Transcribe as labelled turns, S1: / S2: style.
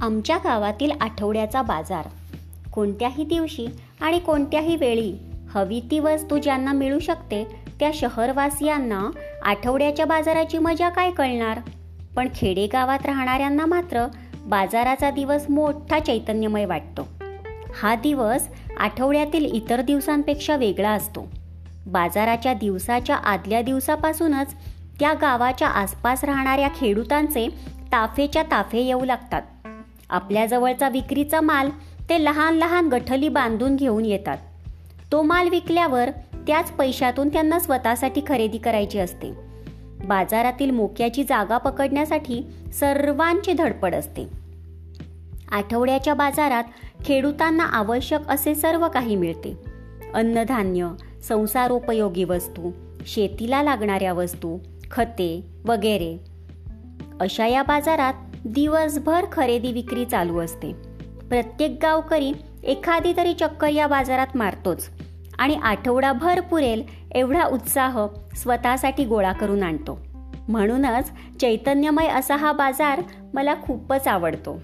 S1: आमच्या गावातील आठवड्याचा बाजार. कोणत्याही दिवशी आणि कोणत्याही वेळी हवी ती वस्तू ज्यांना मिळू शकते त्या शहरवासियांना आठवड्याच्या बाजाराची मजा काय कळणार? पण खेडेगावात राहणाऱ्यांना मात्र बाजाराचा दिवस मोठा चैतन्यमय वाटतो. हा दिवस आठवड्यातील इतर दिवसांपेक्षा वेगळा असतो. बाजाराच्या दिवसाच्या आदल्या दिवसापासूनच त्या गावाच्या आसपास राहणाऱ्या खेडूतांचे ताफेच्या ताफे येऊ लागतात. आपल्याजवळचा विक्रीचा माल ते लहान लहान गठली बांधून घेऊन येतात. तो माल विकल्यावर त्याच पैशातून त्यांना स्वतःसाठी खरेदी करायची असते. बाजारातील मोक्याची जागा पकडण्यासाठी सर्वांची धडपड असते. आठवड्याच्या बाजारात खेडूतांना आवश्यक असे सर्व काही मिळते. अन्नधान्य संसारोपयोगी वस्तू शेतीला लागणाऱ्या वस्तू खते वगैरे. अशा या बाजारात दिवसभर खरेदी विक्री चालू असते. प्रत्येक गावकरी एखादी तरी चक्कर या बाजारात मारतोच आणि आठवडाभर पुरेल एवढा उत्साह स्वतःसाठी गोळा करून आणतो. म्हणूनच चैतन्यमय असा हा बाजार मला खूपच आवडतो.